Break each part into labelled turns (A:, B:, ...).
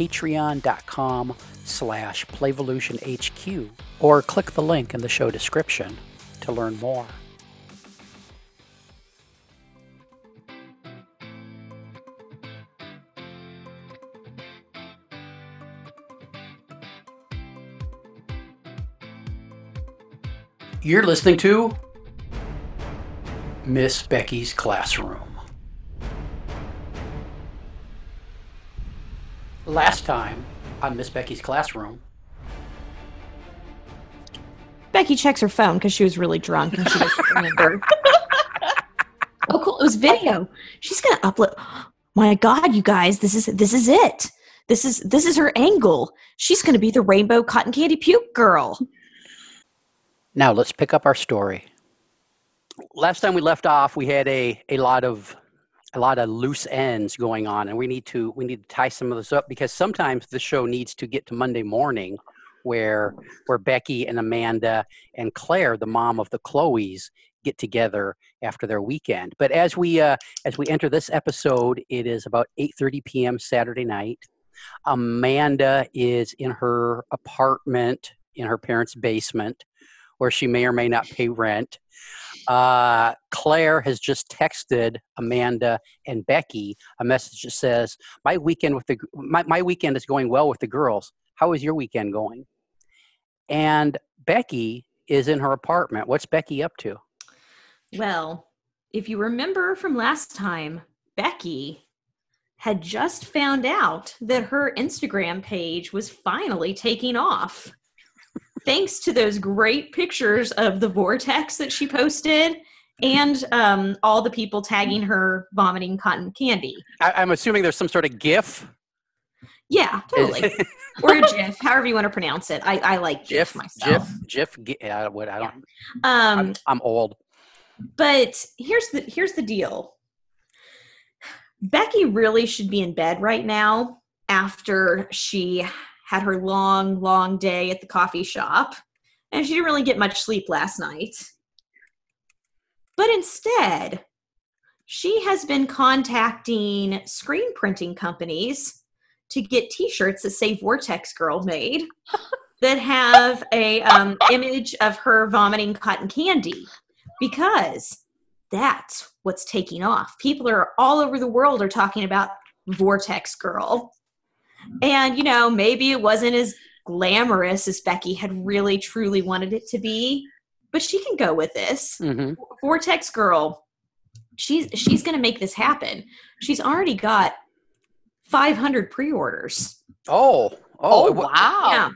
A: patreon.com slash playvolutionhq or click the link in the show description to learn more. You're listening to Miss Becky's Classroom. Last time on Miss Becky's Classroom,
B: Becky checks her phone because she was really drunk and she doesn't remember. oh, cool! It was video. She's gonna upload. My God, you guys, this is this is it. This is this is her angle. She's gonna be the rainbow cotton candy puke girl.
A: now let's pick up our story. Last time we left off, we had a, a lot of a lot of loose ends going on, and we need to we need to tie some of this up because sometimes the show needs to get to Monday morning, where where Becky and Amanda and Claire, the mom of the Chloes, get together after their weekend. But as we uh, as we enter this episode, it is about 8:30 p.m. Saturday night. Amanda is in her apartment in her parents' basement, where she may or may not pay rent. Uh, Claire has just texted Amanda and Becky a message that says, "My weekend with the my, my weekend is going well with the girls. How is your weekend going?" And Becky is in her apartment. What's Becky up to?
B: Well, if you remember from last time, Becky had just found out that her Instagram page was finally taking off. Thanks to those great pictures of the vortex that she posted and um, all the people tagging her vomiting cotton candy.
A: I, I'm assuming there's some sort of GIF.
B: Yeah, totally. or a GIF, however you want to pronounce it. I, I like GIF,
A: GIF,
B: myself.
A: GIF, GIF. gi- Uh, what I don't.
B: Um,
A: I'm, I'm old.
B: but here's the here's the deal becky really should be in bed right now after she had her long long day at the coffee shop and she didn't really get much sleep last night but instead she has been contacting screen printing companies to get t-shirts that say vortex girl made that have a um, image of her vomiting cotton candy because that's what's taking off. People are all over the world are talking about Vortex Girl. And you know, maybe it wasn't as glamorous as Becky had really truly wanted it to be, but she can go with this.
A: hmm
B: Vortex Girl, she's she's going to make this happen. She's already got 500 pre-orders.
A: Oh, oh,
C: Oh, wow.
B: Yeah.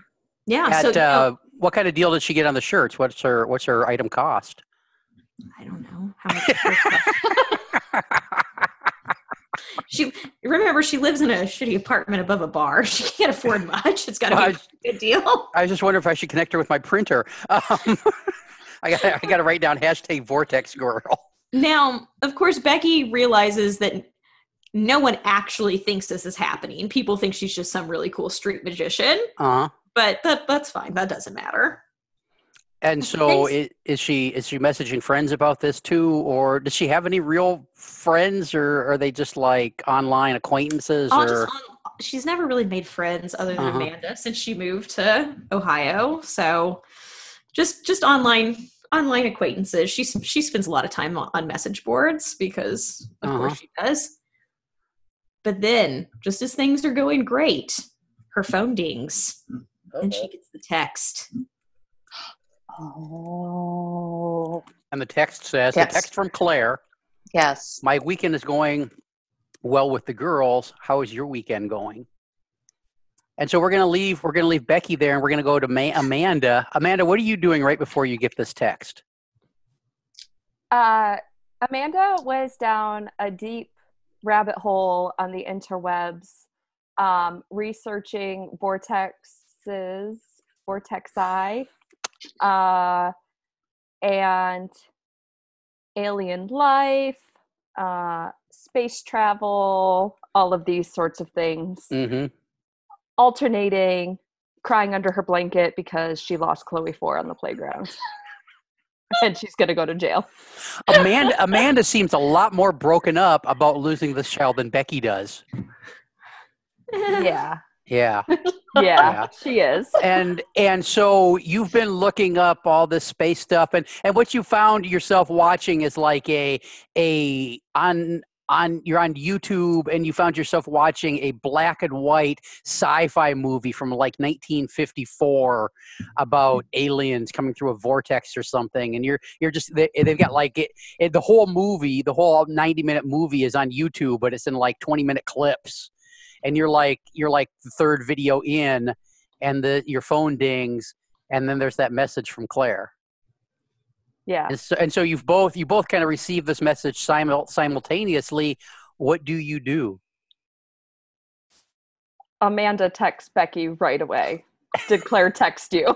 B: Yeah,
A: At,
B: so you know-
A: uh, what kind of deal did she get on the shirts? What's her What's her item cost?
B: I don't know how much. the shirts cost. she remember she lives in a shitty apartment above a bar. She can't afford much. It's got to
A: Well,
B: be a good deal.
A: I just wonder if I should connect her with my printer. Um, I got I got to write down hashtag Vortex Girl.
B: Now, of course, Becky realizes that no one actually thinks this is happening. People think she's just some really cool street magician,
A: Uh,
B: but that that's fine. That doesn't matter.
A: And so
B: Thanks.
A: i- is she is she messaging friends about this too, or does she have any real friends, or are they just like online acquaintances?
B: All
A: Or
B: just on, she's never really made friends other than
A: Uh-huh.
B: Amanda since she moved to Ohio. So just just online online acquaintances. She she spends a lot of time on, on message boards because of
A: Uh-huh.
B: course she does. But then, just as things are going great, her phone dings and she gets the text.
C: Oh,
A: and the text says the text from Claire.
C: yes.
A: My weekend is going well with the girls. How is your weekend going? And so we're gonna leave. We're gonna leave Becky there, and we're gonna go to Ma- Amanda. Amanda, what are you doing right before you get this text?
D: Uh, Amanda was down a deep rabbit hole on the interwebs um, researching vortexes, vortexi, uh, and alien life, uh, space travel, all of these sorts of things.
A: hmm
D: Alternating, crying under her blanket because she lost Chloe Four on the playground. and she's going to go to jail.
A: Amanda Amanda seems a lot more broken up about losing this child than Becky does.
D: Yeah.
A: Yeah.
D: Yeah,
A: Yeah.
D: she is.
A: and and so you've been looking up all this space stuff and and what you found yourself watching is like a a on on you're on YouTube and you found yourself watching a black and white sci-fi movie from like 1954 about mm-hmm. aliens coming through a vortex or something and you're you're just they, they've got like it, it the whole movie the whole 90 minute movie is on YouTube but it's in like 20 minute clips and you're like you're like the third video in and the your phone dings and then there's that message from claire
D: Yeah.
A: and so, and so you've both you both kind of received this message simul- simultaneously what do you do
D: Amanda texts Becky right away. Did Claire text you?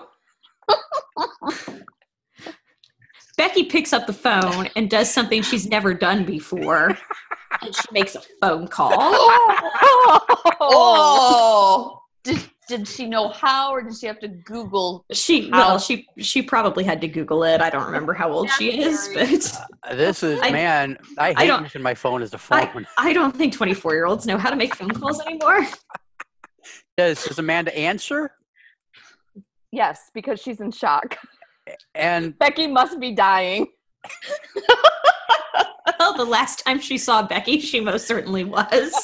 B: Becky picks up the phone and does something she's never done before. and she makes a phone call.
C: Oh, did, did she know how, or did she have to Google?
B: She
C: How?
B: well, she she probably had to Google it. I don't remember how old she is, but
A: Uh, this is
B: I-
A: man i
B: I
A: hate
B: don't-
A: using my phone as a
B: I,
A: phone
B: I don't think 24 year olds know how to make phone calls anymore.
A: does, does amanda answer
D: yes, because she's in shock.
A: and
D: Becky must be dying.
B: Well, the last time she saw Becky, she most certainly was.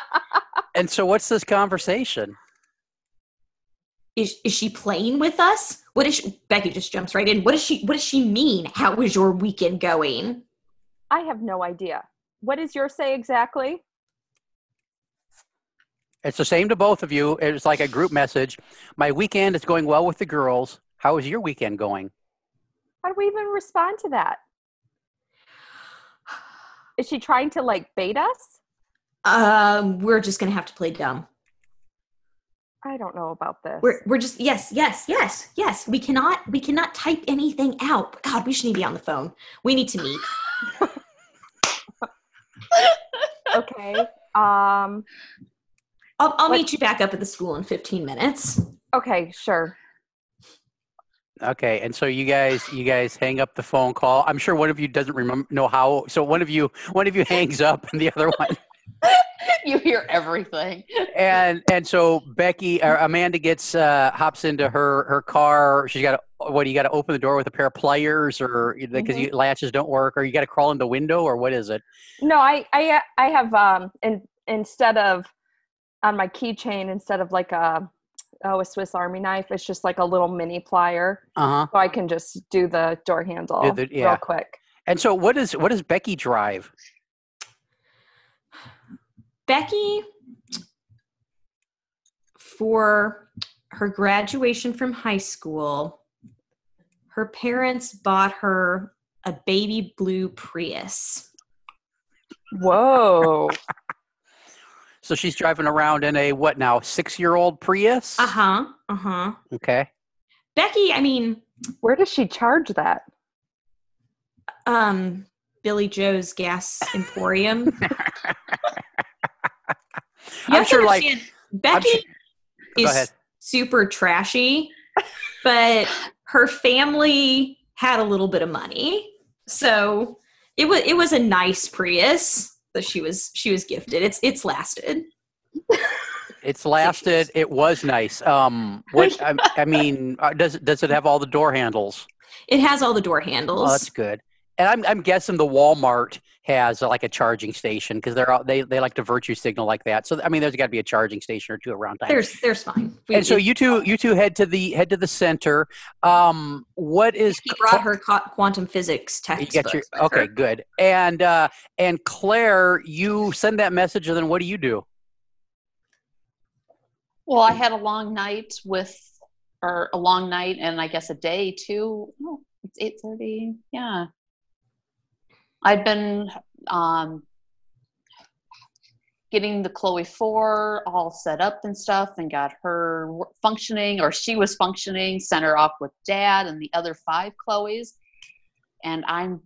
A: and so what's this conversation
B: Is is she playing with us? What is she, Becky just jumps right in. What does she what does she mean? How was your weekend going?
D: I have no idea. What does your say exactly?
A: it's the same to both of you it's like a group message my weekend is going well with the girls how is your weekend going
D: How do we even respond to that? Is she trying to like bait us?
B: Um, we're just gonna have to play dumb.
D: I don't know about this.
B: We're we're just yes, yes, yes, yes. We cannot we cannot type anything out. God, we should need to be on the phone. We need to meet.
D: okay. Um
B: I'll I'll
D: What-
B: meet you back up at the school in 15 minutes.
D: okay, sure.
A: Okay, and so you guys, you guys hang up the phone call. I'm sure one of you doesn't remember know how. So one of you, one of you hangs up, and the other one,
C: You hear everything.
A: and and so Becky or Amanda gets uh, hops into her her car. She's got to what? do You got to open the door with a pair of pliers, or because you latches don't work, or you got to crawl in the window, or what is it?
D: No, I I I have um in, instead of on my keychain instead of like a oh a Swiss Army knife, it's just like a little mini plier,
A: Uh huh.
D: so I can just do the door handle
A: Do the- yeah.
D: real quick.
A: And so what is what does Becky drive?
B: Becky for her graduation from high school, her parents bought her a baby blue Prius.
D: Whoa!
A: So she's driving around in a what now? Six year old Prius.
B: Uh-huh. Uh-huh.
A: Okay.
B: Becky, I mean,
D: Where does she charge that?
B: um Billy Joe's Gas Emporium. You
A: I'm sure, like, I'm
B: Becky
A: su- Go
B: is
A: ahead.
B: super trashy, but her family had a little bit of money, so it was it was a nice Prius that she was she was gifted. It's it's lasted.
A: It's lasted. It was nice. Um, what I, I mean, uh, does does it have all the door handles?
B: It has all the door
A: Oh,
B: handles.
A: that's good. And I'm I'm guessing the Walmart has uh, like a charging station because they're all, they they like to virtue signal like that. So I mean, there's got to be a charging station or two around town.
B: there's there's fine. We-
A: and so you two you two head to the head to the center. Um, what is
B: he brought her co- quantum physics
A: you
B: textbook.
A: get your okay good and uh and claire you send that message and then what do you do
C: Well, I had a long night with, or a long night, and I guess a day too. No, it's eight thirty. Yeah, I've been. Um, getting the Chloe 4 all set up and stuff and got her functioning, or she was functioning, sent her off with dad and the other five Chloes. And I'm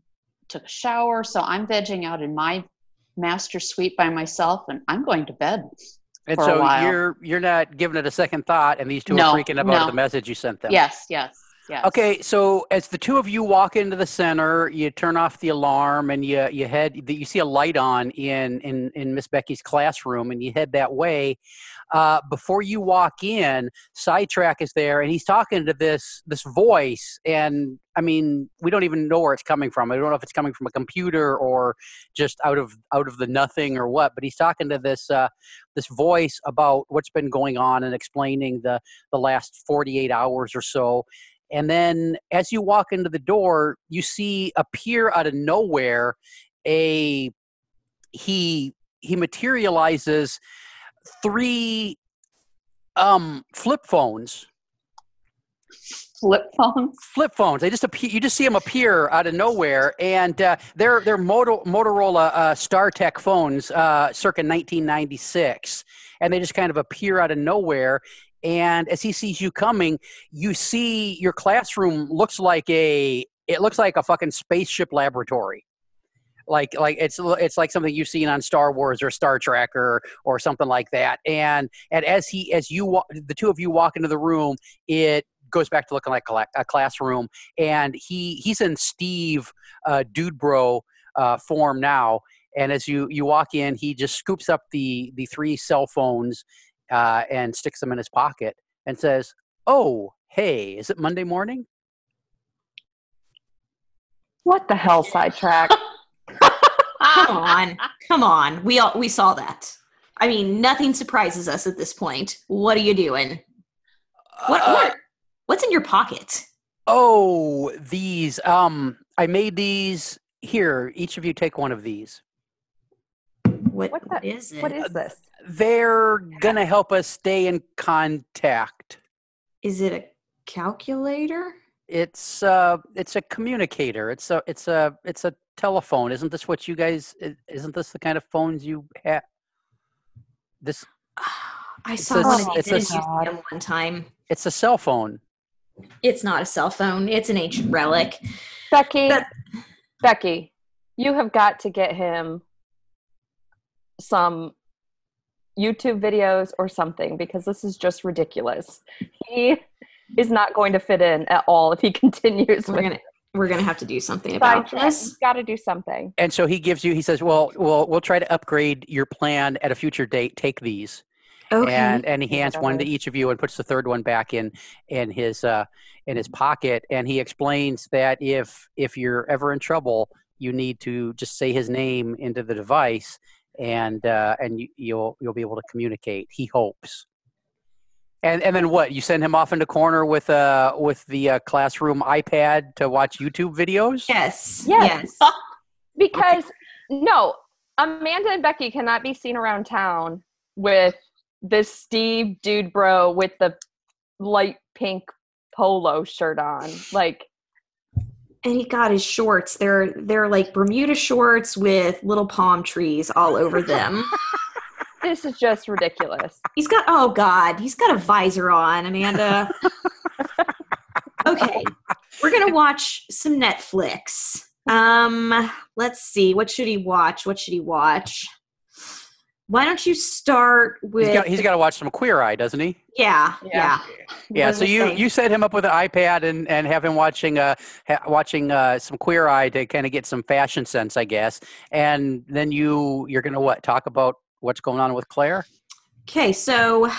C: took a shower, so I'm vegging out in my master suite by myself and I'm going to bed.
A: And so you're you're not giving it a second thought, and these two
C: No,
A: are freaking about
C: no.
A: the message you sent them.
C: Yes, yes, yes.
A: Okay, so as the two of you walk into the center, you turn off the alarm and you you head you see a light on in in in Miss Becky's classroom and you head that way. Uh, before you walk in, Sidetrack is there and he's talking to this this voice and I mean we don't even know where it's coming from. I don't know if it's coming from a computer or just out of out of the nothing or what. But he's talking to this uh, this voice about what's been going on and explaining the the last 48 hours or so. And then as you walk into the door, you see appear out of nowhere a he he materializes three um flip phones
C: Flip phones.
A: flip phones they just appear you just see them appear out of nowhere and uh, they're they're Moto, motorola uh, StarTAC phones uh, circa 1996 and they just kind of appear out of nowhere and as he sees you coming you see your classroom looks like a it looks like a fucking spaceship laboratory. Like like it's it's like something you've seen on Star Wars or Star Trek or or something like that. And and as he as you the two of you walk into the room it goes back to looking like a, a classroom. And he he's in Steve uh, dude bro uh, form now. And as you you walk in he just scoops up the the three cell phones uh, and sticks them in his pocket and says oh hey is it Monday morning
D: What the hell, sidetrack?
B: Come on, come on. We all we saw that. I mean, nothing surprises us at this point. What are you doing? What,
A: Uh,
B: what what's in your pocket?
A: Oh, these. Um, I made these. Here, each of you take one of these.
B: What,
D: What the-
B: what is it?
D: what is this?
A: They're gonna help us stay in contact.
B: Is it a calculator?
A: It's uh, it's a communicator. It's a, it's a, it's a telephone. Isn't this what you guys? Isn't this the kind of phones you have? This,
B: I saw
A: a-
B: one of these
A: a-
B: in a museum one time.
A: it's a cell phone.
B: It's not a cell phone. It's an ancient relic.
D: Becky,
B: That-
D: Becky, you have got to get him some YouTube videos or something because this is just ridiculous. He is not going to fit in at all if he continues
B: We're gonna we're gonna have to do something about
D: sidetrack.
B: this.
D: He's got to do something.
A: And so he gives you. He says, "Well, well, we'll try to upgrade your plan at a future date. Take these."
B: Okay.
A: and and he hands one to each of you and puts the third one back in in his uh in his pocket and he explains that if if you're ever in trouble you need to just say his name into the device and uh and you, you'll you'll be able to communicate he hopes and and then what you send him off in the corner with uh with the uh, classroom ipad to watch youtube videos
B: yes.
D: Yes.
B: Yes.
D: Because no, Amanda and Becky cannot be seen around town with this Steve dude bro with the light pink polo shirt on. Like
B: and he got his shorts. They're they're like Bermuda shorts with little palm trees all over them.
D: this is just ridiculous.
B: he's got oh god, he's got a visor on, Amanda. okay. We're gonna watch some Netflix. Um, let's see. What should he watch? What should he watch? Why don't you start with
A: he's got he's got to watch some queer eye doesn't he
B: yeah,
D: Yeah.
B: yeah.
A: Yeah, so you
B: saying?
A: you set him up with an iPad and and have him watching uh ha- watching uh some Queer Eye to kind of get some fashion sense, I guess. And then you you're gonna what talk about what's going on with Claire?
B: Okay, so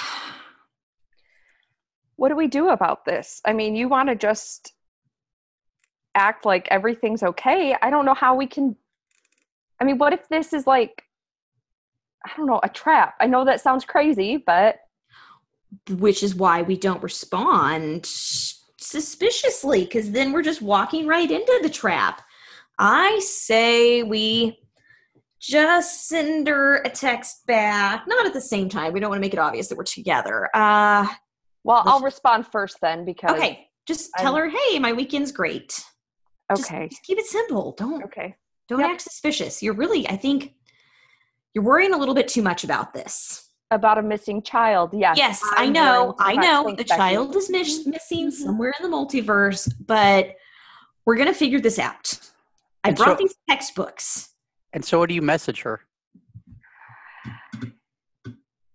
D: What do we do about this? I mean, you want to just act like everything's okay. I don't know how we can I mean, what if this is like I don't know, a trap. I know that sounds crazy, but
B: which is why we don't respond suspiciously because then we're just walking right into the trap i say we just send her a text back not at the same time we don't want to make it obvious that we're together uh
D: well, I'll respond first then because
B: okay just tell
D: I'm-
B: her hey my weekend's great Just-
D: okay.
B: just, keep it simple don't
D: Okay.
B: don't
D: Yep.
B: act suspicious you're really i think You're worrying a little bit too much about this.
D: About a missing child. Yes.
B: Yes, I know. I know. The child is miss- missing
D: Mhm.
B: somewhere in the multiverse, but we're going to figure this out. I
A: And
B: brought
A: so-
B: these textbooks.
A: And so, what do you message her?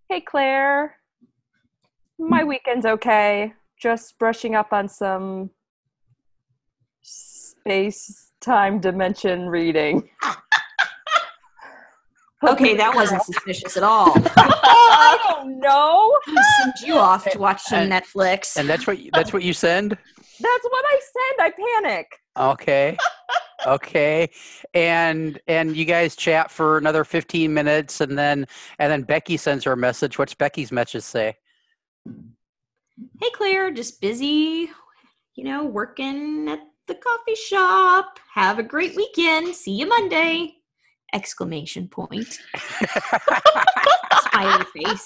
D: Hey, Claire. My weekend's okay. Just brushing up on some space time dimension reading.
B: Okay, that wasn't suspicious at all.
D: I don't know.
B: Send you off to watch some
A: And-
B: Netflix.
A: And that's what you, that's what you send.
D: That's what I send. I panic.
A: Okay. Okay. And and you guys chat for another 15 minutes and then and then Becky sends her a message. What's Becky's message say?
B: hey, Claire, just busy, you know, working at the coffee shop. Have a great weekend. See you Monday. Exclamation point. Smiley face.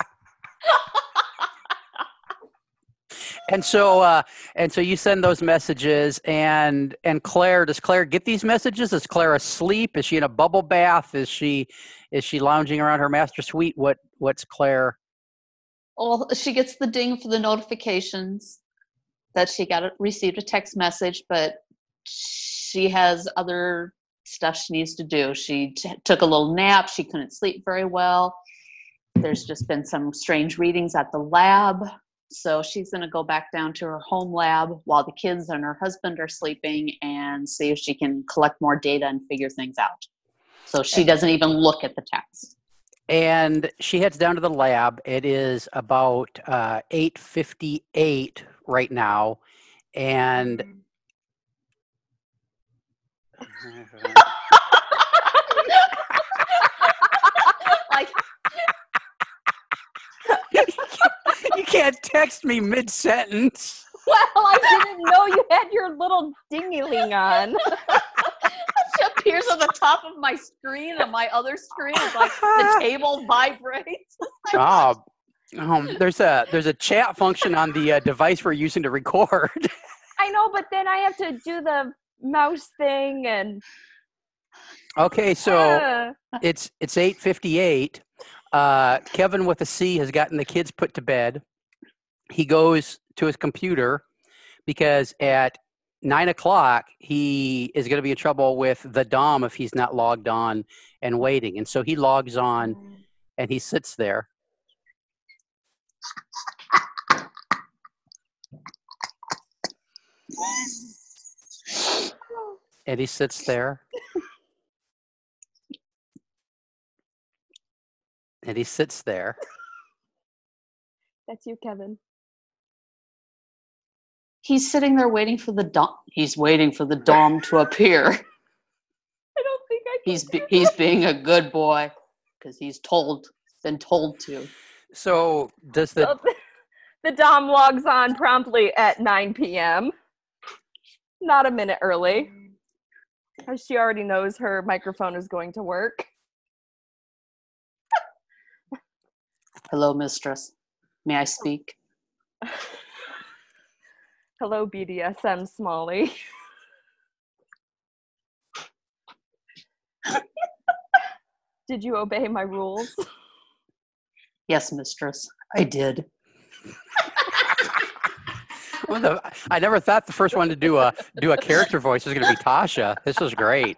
A: and so uh and so you send those messages and and Claire does Claire get these messages? Is Claire asleep? Is she in a bubble bath? Is she is she lounging around her master suite? What what's Claire?
C: Well, she gets the ding for the notifications that she got received a text message, but she has other stuff she needs to do. She t- took a little nap. She couldn't sleep very well. There's just been some strange readings at the lab. So she's going to go back down to her home lab while the kids and her husband are sleeping and see if she can collect more data and figure things out. So she doesn't even look at the text.
A: and she heads down to the lab it is about uh, 8.58 right now and
C: like
A: you can't text me mid-sentence
D: Well, I didn't know you had your little dingy-ling on.
C: she appears on the top of my screen and my other screen it's like the table vibrates
A: Job. um, there's a there's a chat function on the uh, device we're using to record
D: I know, but then I have to do the mouse thing and.
A: okay so
D: uh,
A: it's it's 8.58 uh, kevin with a c has gotten the kids put to bed. He goes to his computer because at nine o'clock he is going to be in trouble with the dom if he's not logged on and waiting. And so he logs on and he sits there and he sits there and he sits there
D: that's you, Kevin.
C: he's sitting there waiting for the dom he's waiting for the dom to appear
D: I don't think I can.
C: he's be, he's being a good boy because he's told been told to
A: so does the
D: So the Dom logs on promptly at 9 p.m. Not a minute early. She already knows her microphone is going to work.
C: hello mistress may i speak
D: Hello, BDSM Smalley. Did you obey my rules?
C: yes mistress i did
A: Well, the- I never thought the first one to do a do a character voice was going to be Tasha. This was great.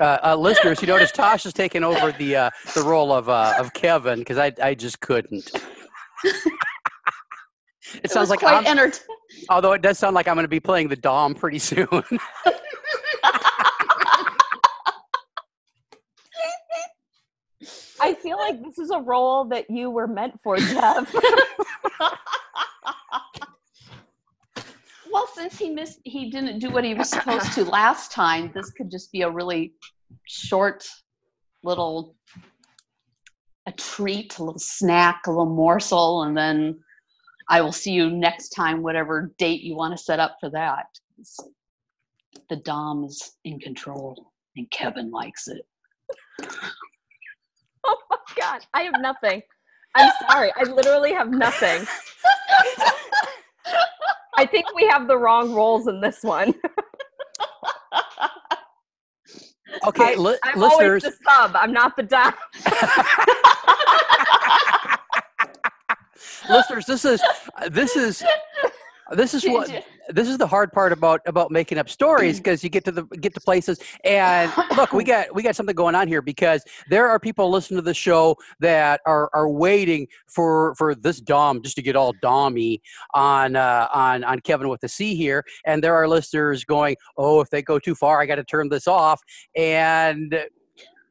A: Uh, uh, listeners, you notice Tasha's taking over the uh, the role of uh, of Kevin because I I just couldn't. It sounds
C: was
A: like
C: quite
A: I'm,
C: enter-
A: although it does sound like I'm going to be playing the Dom pretty soon.
D: I feel like this is a role that you were meant for, Jeff.
C: well since he missed he didn't do what he was supposed to last time this could just be a really short little a treat a little snack a little morsel and then i will see you next time whatever date you want to set up for that the dom is in control and kevin likes it
D: oh my God. I have nothing. I'm sorry. I literally have nothing. I think we have the wrong roles in this one.
A: Okay,
D: I,
A: li-
D: I'm
A: listeners.
D: always the sub. I'm not the dom.
A: listeners, this is uh, this is this is what this is the hard part about about making up stories because you get to the get to places. And look we got we got something going on here because there are people listening to the show that are are waiting for for this dom just to get all dommy on uh on on kevin with the c here. And there are listeners going oh if they go too far i got to turn this off. And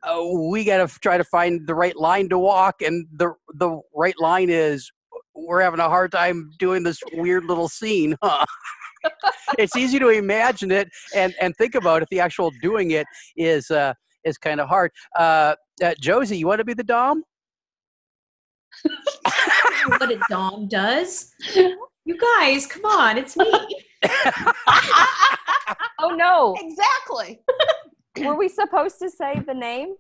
A: uh, we got to try to find the right line to walk. And the the right line is we're having a hard time doing this weird little scene huh it's easy to imagine it and and think about it the actual doing it is uh is kind of hard uh, uh josie you want to be the dom
B: what a dom does. You guys, come on, it's me.
D: Oh no.
C: exactly.
D: Were we supposed to say the name?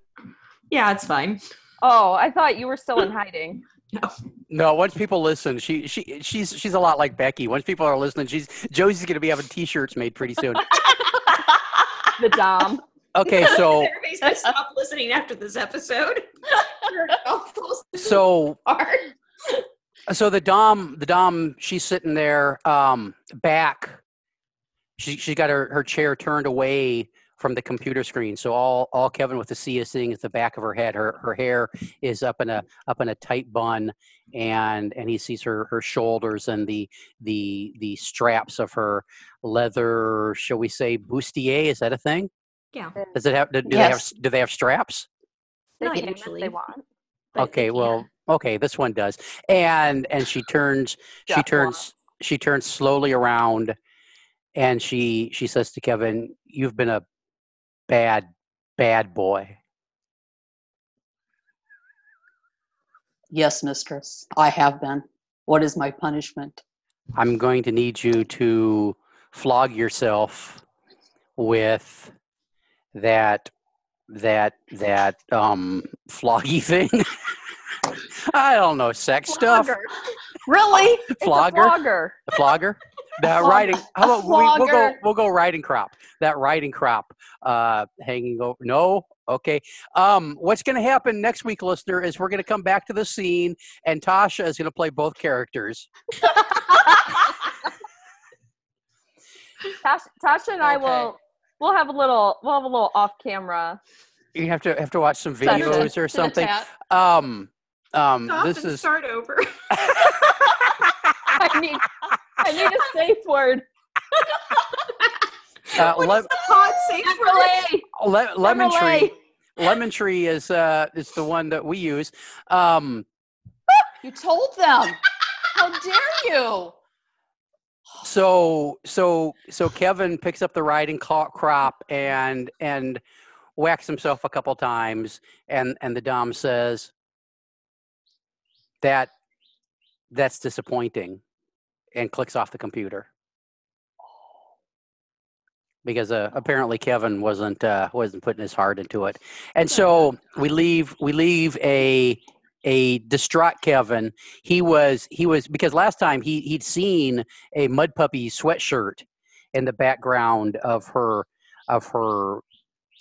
B: yeah, it's fine.
D: Oh, I thought you were still in hiding.
A: No No. once people listen she she she's she's a lot like becky once people are listening she's josie's going to be having t-shirts made pretty soon
D: The dom.
A: okay so
B: everybody's gonna stop listening after this episode.
A: so
B: hard.
A: so the dom the dom she's sitting there um back she she got her, her chair turned away from the computer screen so all all kevin with the c is seeing is the back of her head her her hair is up in a up in a tight bun and and he sees her her shoulders and the the the straps of her leather shall we say bustier is that a thing
B: Yeah.
A: does it have do, do
C: Yes.
A: they have do they have straps
D: They
B: Not
D: can
B: usually.
D: they want.
A: okay
B: yeah.
A: well okay this one does and and she turns she
D: Just
A: turns she turns slowly around and she she says to kevin you've been a bad bad boy
C: Yes, mistress, I have been. What is my punishment?
A: i'm going to need you to flog yourself with that that that um floggy thing i don't know sex stuff
C: Really?
D: It's a
A: flogger
D: flogger.
A: The flogger? That
C: Flogger.
A: riding. How about we, we'll go? We'll go riding crop. That riding crop uh, hanging over. No, okay. Um, what's going to happen next week, listener, is we're going to come back to the scene, and Tasha is going to play both characters.
D: Tasha, Tasha and I
C: Okay.
D: will we'll have a little we'll have a little off camera.
A: You have to have to watch some videos or something. Um, um,
B: Stop
A: this
B: and
A: is
B: start over.
D: I need I need a safe word.
A: uh, le-
B: hot safe?
D: Relay.
A: le- lemon tree. Lemon tree is uh is the one that we use. Um,
C: You told them. How dare you?
A: so so so Kevin picks up the riding crop and and whacks himself a couple times and and the dom says that that's disappointing and clicks off the computer. Because uh, apparently Kevin wasn't uh, wasn't putting his heart into it. And so we leave we leave a a distraught Kevin. He was he was because last time he he'd seen a mud puppy sweatshirt in the background of her of her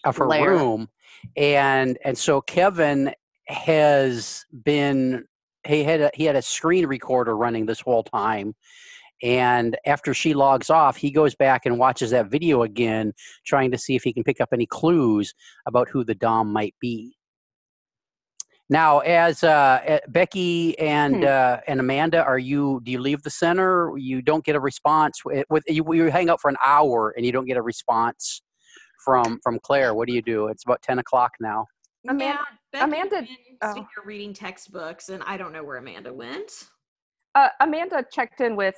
A: of her
C: Lair.
A: room. And and so Kevin has been he had a, he had a screen recorder running this whole time and after she logs off he goes back and watches that video again trying to see if he can pick up any clues about who the dom might be. Now as uh, uh, becky and
C: Hmm.
A: uh, and amanda are you do you leave the center? You don't get a response with, with you, you hang out for an hour and you don't get a response from from claire. What do you do? It's about 10 o'clock now.
D: Amanda-
B: Becky
D: Amanda-
B: went
D: oh.
B: here reading textbooks, and I don't know where Amanda went.
D: Uh, Amanda checked in with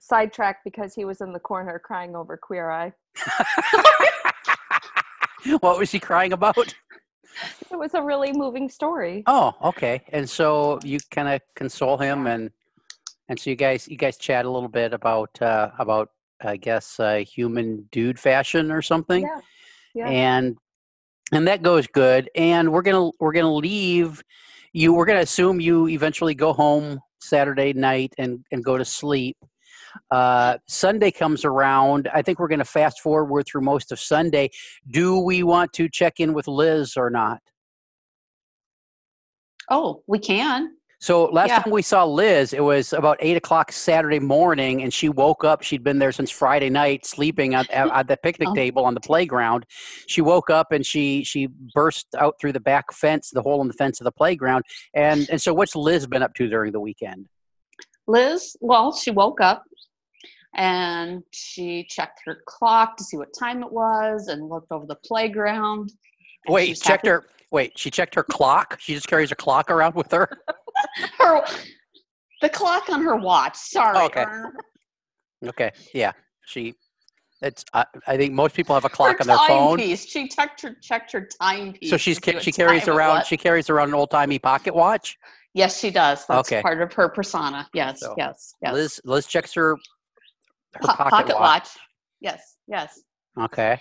D: Sidetrack because he was in the corner crying over Queer Eye.
A: what was she crying about
D: It was a really moving story.
A: Oh, okay. And so you kind of console him, and and so you guys you guys chat a little bit about uh, about I guess uh, human dude fashion or something,
D: Yeah. Yeah.
A: and and that goes good. And we're gonna we're gonna leave you. We're gonna assume you eventually go home Saturday night and and go to sleep. Uh, Sunday comes around. I think we're going to fast forward through most of Sunday. Do we want to check in with Liz or not?
C: Oh, we can.
A: So last
C: Yeah.
A: time we saw Liz, it was about eight o'clock Saturday morning, and she woke up. She'd been there since Friday night, sleeping at, at, at the picnic
C: Oh.
A: table on the playground. She woke up and she she burst out through the back fence, the hole in the fence of the playground. And and so, what's Liz been up to during the weekend?
C: Liz, well, she woke up and she checked her clock to see what time it was and looked over the playground.
A: Wait, checked
C: happy-
A: her. Wait, she checked her clock. She just carries a clock around with her.
C: her the clock on her watch. Sorry.
A: Oh, okay. Okay, yeah, she. It's. I, I think most people have a clock
C: her
A: on their phone.
C: timepiece. She checked her checked her timepiece.
A: So she's ca- she carries around she carries around an old timey pocket watch.
C: Yes, she does. That's
A: Okay.
C: part of her persona. Yes,
A: So,
C: yes, yes.
A: Liz Liz checks her her
C: Po-
A: pocket, watch.
C: Yes, yes.
A: Okay.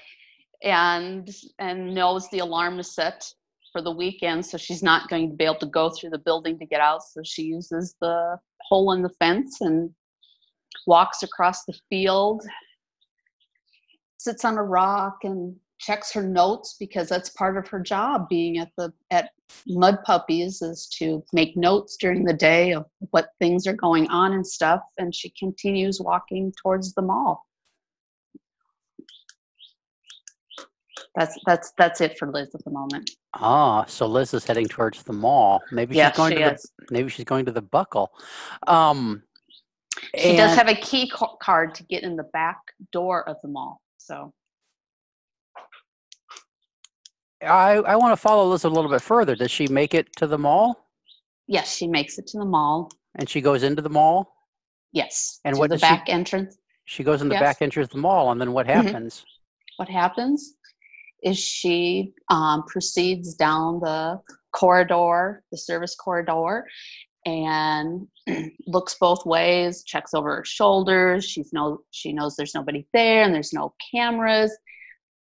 C: And and knows the alarm is set for the weekend, so she's not going to be able to go through the building to get out. So she uses the hole in the fence and walks across the field, sits on a rock and checks her notes because that's part of her job being at the at mud puppies is to make notes during the day of what things are going on and stuff and she continues walking towards the mall that's that's that's it for liz at the moment
A: Ah, so Liz is heading towards the mall. Maybe
C: yes
A: she's going
C: she
A: to
C: is
A: the maybe she's going to the buckle. Um
C: she does have a key card to get in the back door of the mall so
A: I, I want to follow Liz a little bit further. Does she make it to the mall?
C: yes she makes it to the mall
A: And she goes into the mall?
C: yes
A: And what
C: the
A: does she-
C: back entrance
A: She goes in the
C: Yes.
A: back entrance of the mall, and then what
C: Mhm.
A: happens?
C: what happens is she um, proceeds down the corridor, the service corridor, and looks both ways, checks over her shoulders. She's no, she knows there's nobody there and there's no cameras.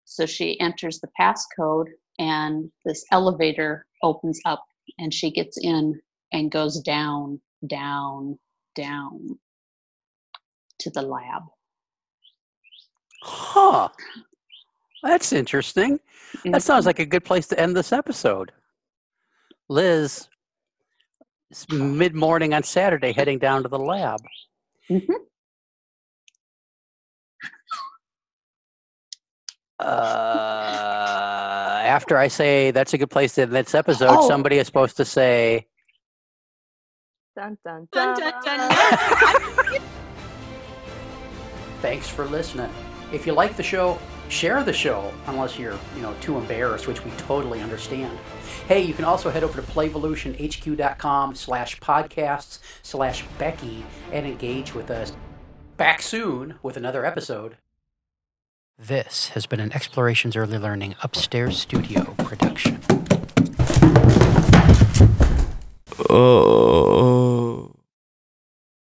C: So she enters the passcode, and this elevator opens up, and she gets in and goes down, down, down to the lab.
A: Huh. That's interesting. That sounds like a good place to end this episode. Liz, mid morning on Saturday, heading down to the lab.
C: Mhm.
A: Uh, after I say that's a good place to end this episode,
C: Oh.
A: somebody is supposed to say,
D: Dun, dun,
B: Dun,
D: dun.
B: dun, dun.
A: Thanks for listening. If you like the show, share the show, unless you're, you know, too embarrassed, which we totally understand. Hey, you can also head over to playvolutionhq.com slash podcasts slash Becky and engage with us. Back soon with another episode. This has been an Explorations Early Learning Upstairs Studio production.
E: Oh.